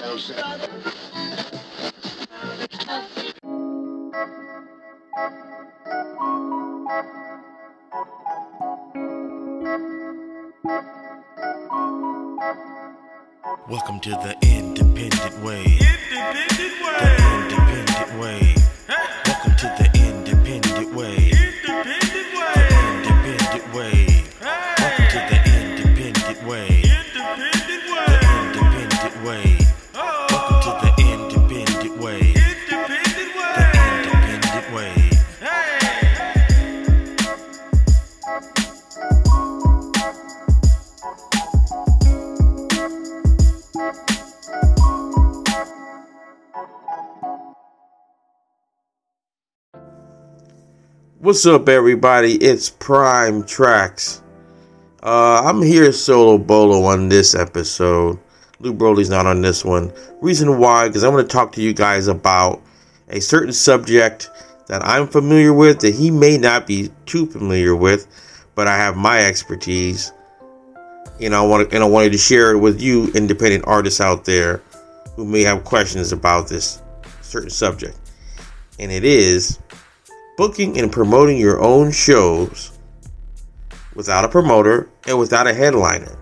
Welcome to the independent way. Independent way. The independent way. Welcome to the independent way. Independent way. The independent way. What's up, everybody? It's Prime Tracks. Uh, I'm here solo bolo on this episode. Lou Broly's not on this one. Reason why? Because I want to talk to you guys about a certain subject that I'm familiar with that he may not be too familiar with, but I have my expertise. You know, I want and I wanted to share it with you, independent artists out there, who may have questions about this certain subject. And it is booking and promoting your own shows without a promoter and without a headliner.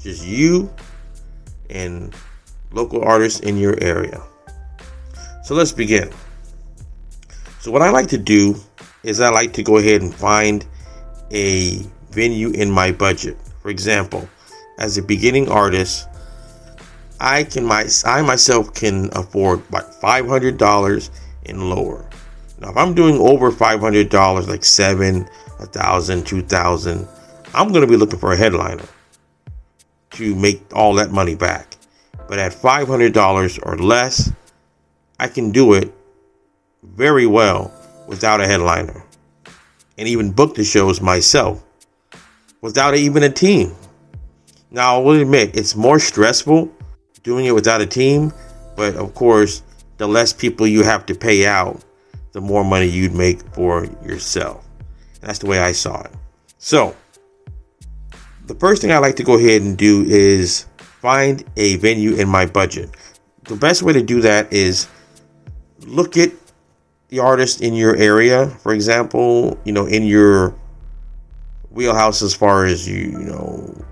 Just you and local artists in your area. So let's begin. So, what I like to do is I like to go ahead and find a venue in my budget. For example, as a beginning artist, I can my I myself can afford like five hundred dollars and lower. Now, if I'm doing over five hundred dollars, like seven, a thousand, two thousand, I'm gonna be looking for a headliner to make all that money back. But at five hundred dollars or less, I can do it very well without a headliner, and even book the shows myself without even a team. Now, I will admit it's more stressful doing it without a team, but of course, the less people you have to pay out the more money you'd make for yourself. That's the way I saw it. So, the first thing I like to go ahead and do is find a venue in my budget. The best way to do that is look at the artist in your area, for example, you know, in your wheelhouse as far as you, you know,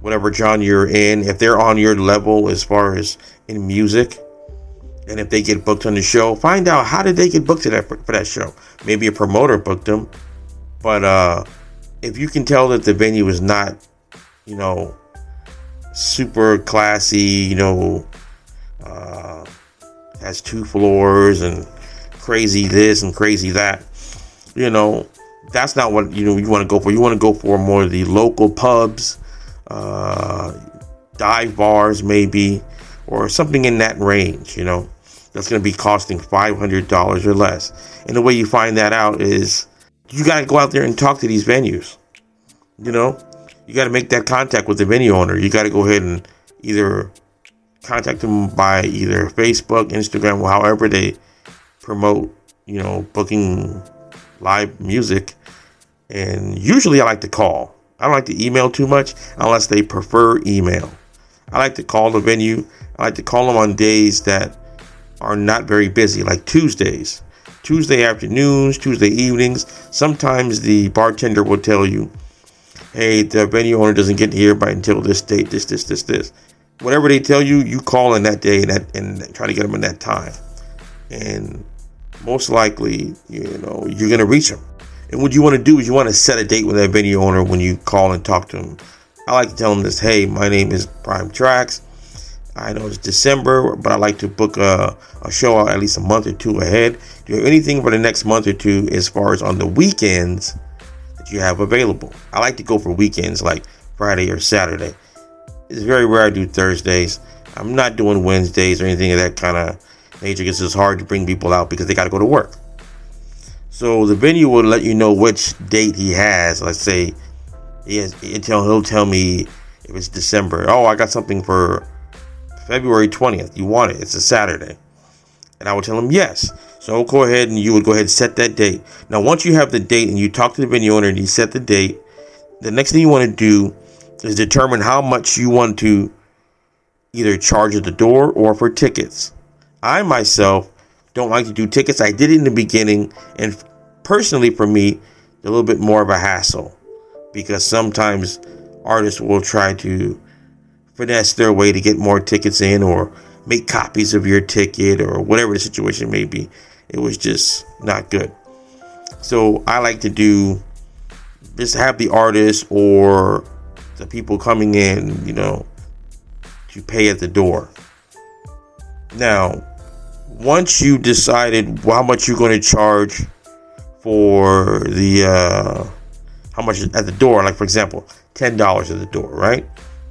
whatever genre you're in, if they're on your level as far as in music, and if they get booked on the show, find out how did they get booked to that for that show. Maybe a promoter booked them, but uh, if you can tell that the venue is not, you know, super classy, you know, uh, has two floors and crazy this and crazy that, you know, that's not what you know you want to go for. You want to go for more of the local pubs, uh, dive bars, maybe, or something in that range. You know that's going to be costing $500 or less. And the way you find that out is you got to go out there and talk to these venues. You know, you got to make that contact with the venue owner. You got to go ahead and either contact them by either Facebook, Instagram, or however they promote, you know, booking live music. And usually I like to call. I don't like to email too much unless they prefer email. I like to call the venue. I like to call them on days that are not very busy, like Tuesdays, Tuesday afternoons, Tuesday evenings. Sometimes the bartender will tell you, hey, the venue owner doesn't get here by until this date, this, this, this, this. Whatever they tell you, you call in that day and, that, and try to get them in that time. And most likely, you know, you're going to reach them. And what you want to do is you want to set a date with that venue owner when you call and talk to them. I like to tell them this, hey, my name is Prime Tracks. I know it's December, but I like to book a, a show out at least a month or two ahead. Do you have anything for the next month or two as far as on the weekends that you have available? I like to go for weekends like Friday or Saturday. It's very rare I do Thursdays. I'm not doing Wednesdays or anything of that kind of nature because it's hard to bring people out because they got to go to work. So the venue will let you know which date he has. Let's say he has, he'll tell, he'll tell me if it's December. Oh, I got something for February 20th. You want it. It's a Saturday. And I would tell him yes. So go ahead and you would go ahead and set that date. Now, once you have the date and you talk to the venue owner and you set the date, the next thing you want to do is determine how much you want to either charge at the door or for tickets. I myself don't like to do tickets. I did it in the beginning, and personally, for me, a little bit more of a hassle because sometimes artists will try to finesse their way to get more tickets in or make copies of your ticket or whatever the situation may be. It was just not good. So I like to do just have the artist or the people coming in, you know, to pay at the door. Now, once you decided how much you're going to charge for the uh, how much at the door, like for example, ten dollars at the door, right?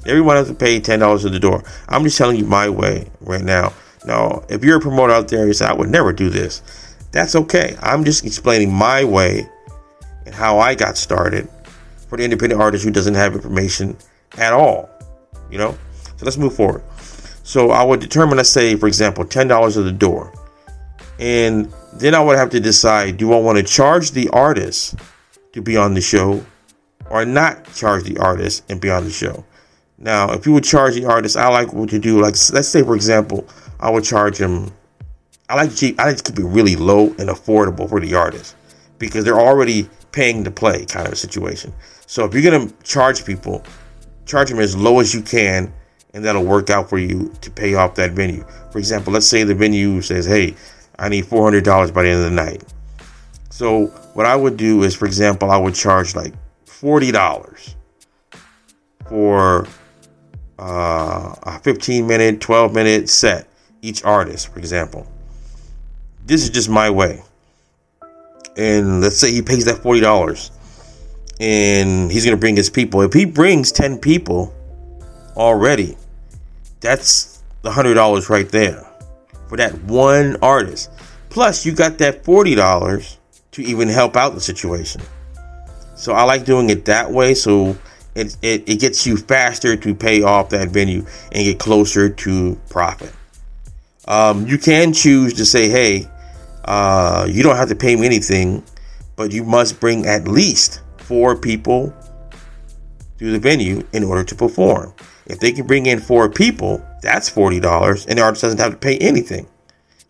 Everyone has to pay ten dollars at the door. I'm just telling you my way right now. Now, if you're a promoter out there, you say I would never do this. That's okay. I'm just explaining my way and how I got started for the independent artist who doesn't have information at all. You know? So let's move forward. So I would determine, let's say, for example, $10 at the door. And then I would have to decide do I want to charge the artist to be on the show or not charge the artist and be on the show? Now, if you would charge the artist, I like what you do. Like, let's say, for example, I would charge him. I like keep, I like to keep it really low and affordable for the artist because they're already paying to play kind of a situation. So if you're gonna charge people, charge them as low as you can, and that'll work out for you to pay off that venue. For example, let's say the venue says, "Hey, I need four hundred dollars by the end of the night." So what I would do is, for example, I would charge like forty dollars for uh, a 15 minute, 12 minute set each artist, for example. This is just my way. And let's say he pays that $40 and he's going to bring his people. If he brings 10 people already, that's the $100 right there for that one artist. Plus, you got that $40 to even help out the situation. So I like doing it that way. So it, it, it gets you faster to pay off that venue and get closer to profit. Um, you can choose to say, hey, uh, you don't have to pay me anything, but you must bring at least four people to the venue in order to perform. If they can bring in four people, that's $40, and the artist doesn't have to pay anything.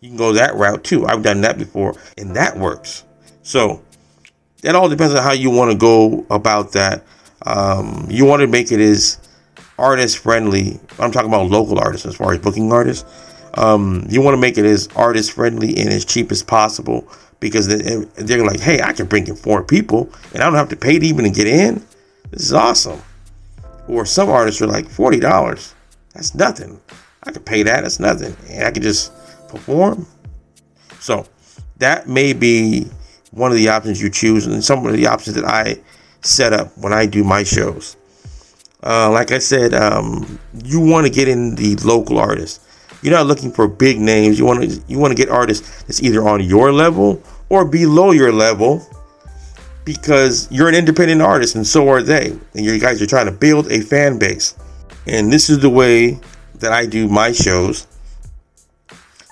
You can go that route too. I've done that before, and that works. So, that all depends on how you want to go about that. Um, you want to make it as artist friendly. I'm talking about local artists as far as booking artists. Um, you want to make it as artist friendly and as cheap as possible because they're like, hey, I can bring in four people and I don't have to pay to even get in. This is awesome. Or some artists are like forty dollars. That's nothing. I can pay that. That's nothing, and I can just perform. So that may be one of the options you choose, and some of the options that I set up when I do my shows. Uh, like I said, um, you want to get in the local artists. You're not looking for big names. You want to you want to get artists that's either on your level or below your level because you're an independent artist and so are they. And you guys are trying to build a fan base. And this is the way that I do my shows.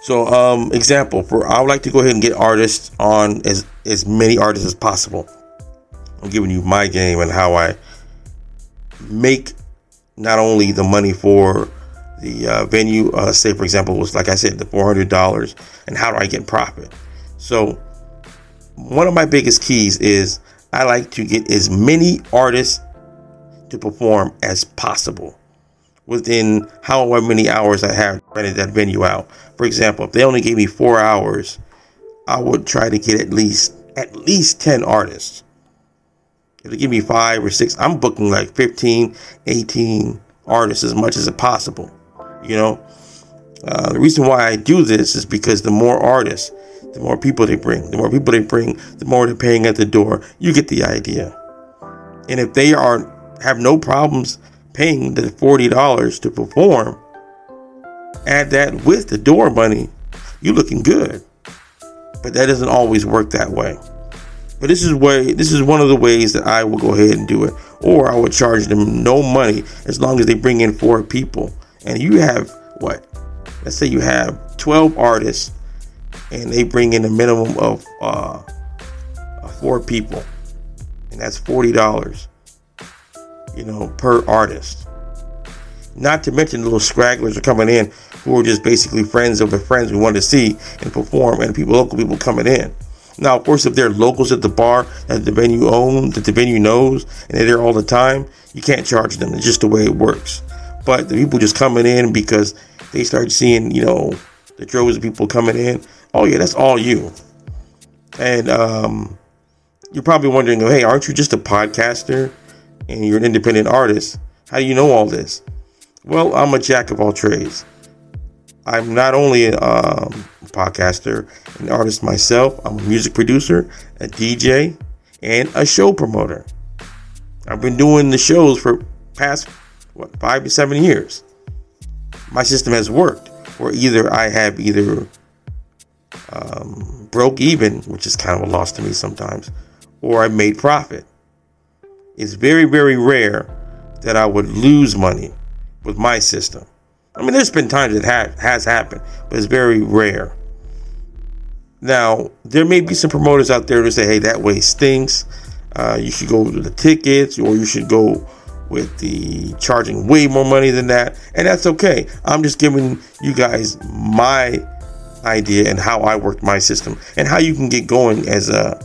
So, um, example for I would like to go ahead and get artists on as as many artists as possible. I'm giving you my game and how I make not only the money for the uh, venue, uh, say for example, was like I said, the $400, and how do I get profit? So, one of my biggest keys is I like to get as many artists to perform as possible within however many hours I have rented that venue out. For example, if they only gave me four hours, I would try to get at least at least 10 artists if they give me five or six, I'm booking like 15, 18 artists as much as possible. You know, uh, the reason why I do this is because the more artists, the more people they bring. The more people they bring, the more they're paying at the door. You get the idea. And if they are have no problems paying the forty dollars to perform, add that with the door money, you're looking good. But that doesn't always work that way. But this is way this is one of the ways that I will go ahead and do it. Or I would charge them no money as long as they bring in four people. And you have what? Let's say you have 12 artists and they bring in a minimum of uh, four people. And that's $40, you know, per artist. Not to mention the little scragglers are coming in who are just basically friends of the friends we want to see and perform, and people, local people coming in. Now, of course, if they're locals at the bar that the venue owns, that the venue knows, and they're there all the time, you can't charge them. It's just the way it works. But the people just coming in because they start seeing, you know, the droves of people coming in. Oh yeah, that's all you. And um, you're probably wondering, hey, aren't you just a podcaster and you're an independent artist? How do you know all this? Well, I'm a jack of all trades. I'm not only a um, podcaster, an artist myself, I'm a music producer, a DJ, and a show promoter. I've been doing the shows for past what five to seven years. My system has worked, or either I have either um, broke even, which is kind of a loss to me sometimes, or I made profit. It's very, very rare that I would lose money with my system. I mean, there's been times it ha- has happened, but it's very rare. Now, there may be some promoters out there who say, hey, that way stinks. Uh, you should go with the tickets, or you should go with the charging way more money than that. And that's okay. I'm just giving you guys my idea and how I worked my system and how you can get going as a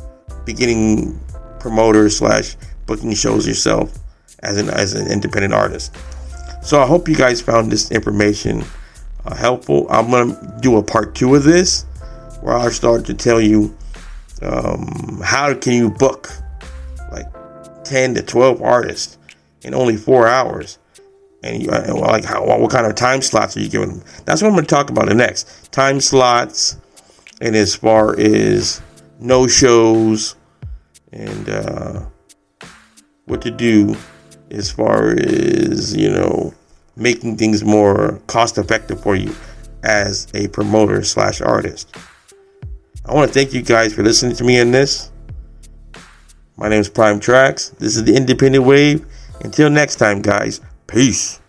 beginning promoter slash booking shows yourself as an as an independent artist. So I hope you guys found this information uh, helpful. I'm gonna do a part two of this where I'll start to tell you um, how can you book like 10 to 12 artists in only four hours. And you, uh, like how, what kind of time slots are you giving them? That's what I'm going to talk about the next time slots, and as far as no shows, and uh, what to do as far as you know making things more cost effective for you as a promoter slash artist. I want to thank you guys for listening to me in this. My name is Prime Tracks. This is the Independent Way. Until next time, guys, peace.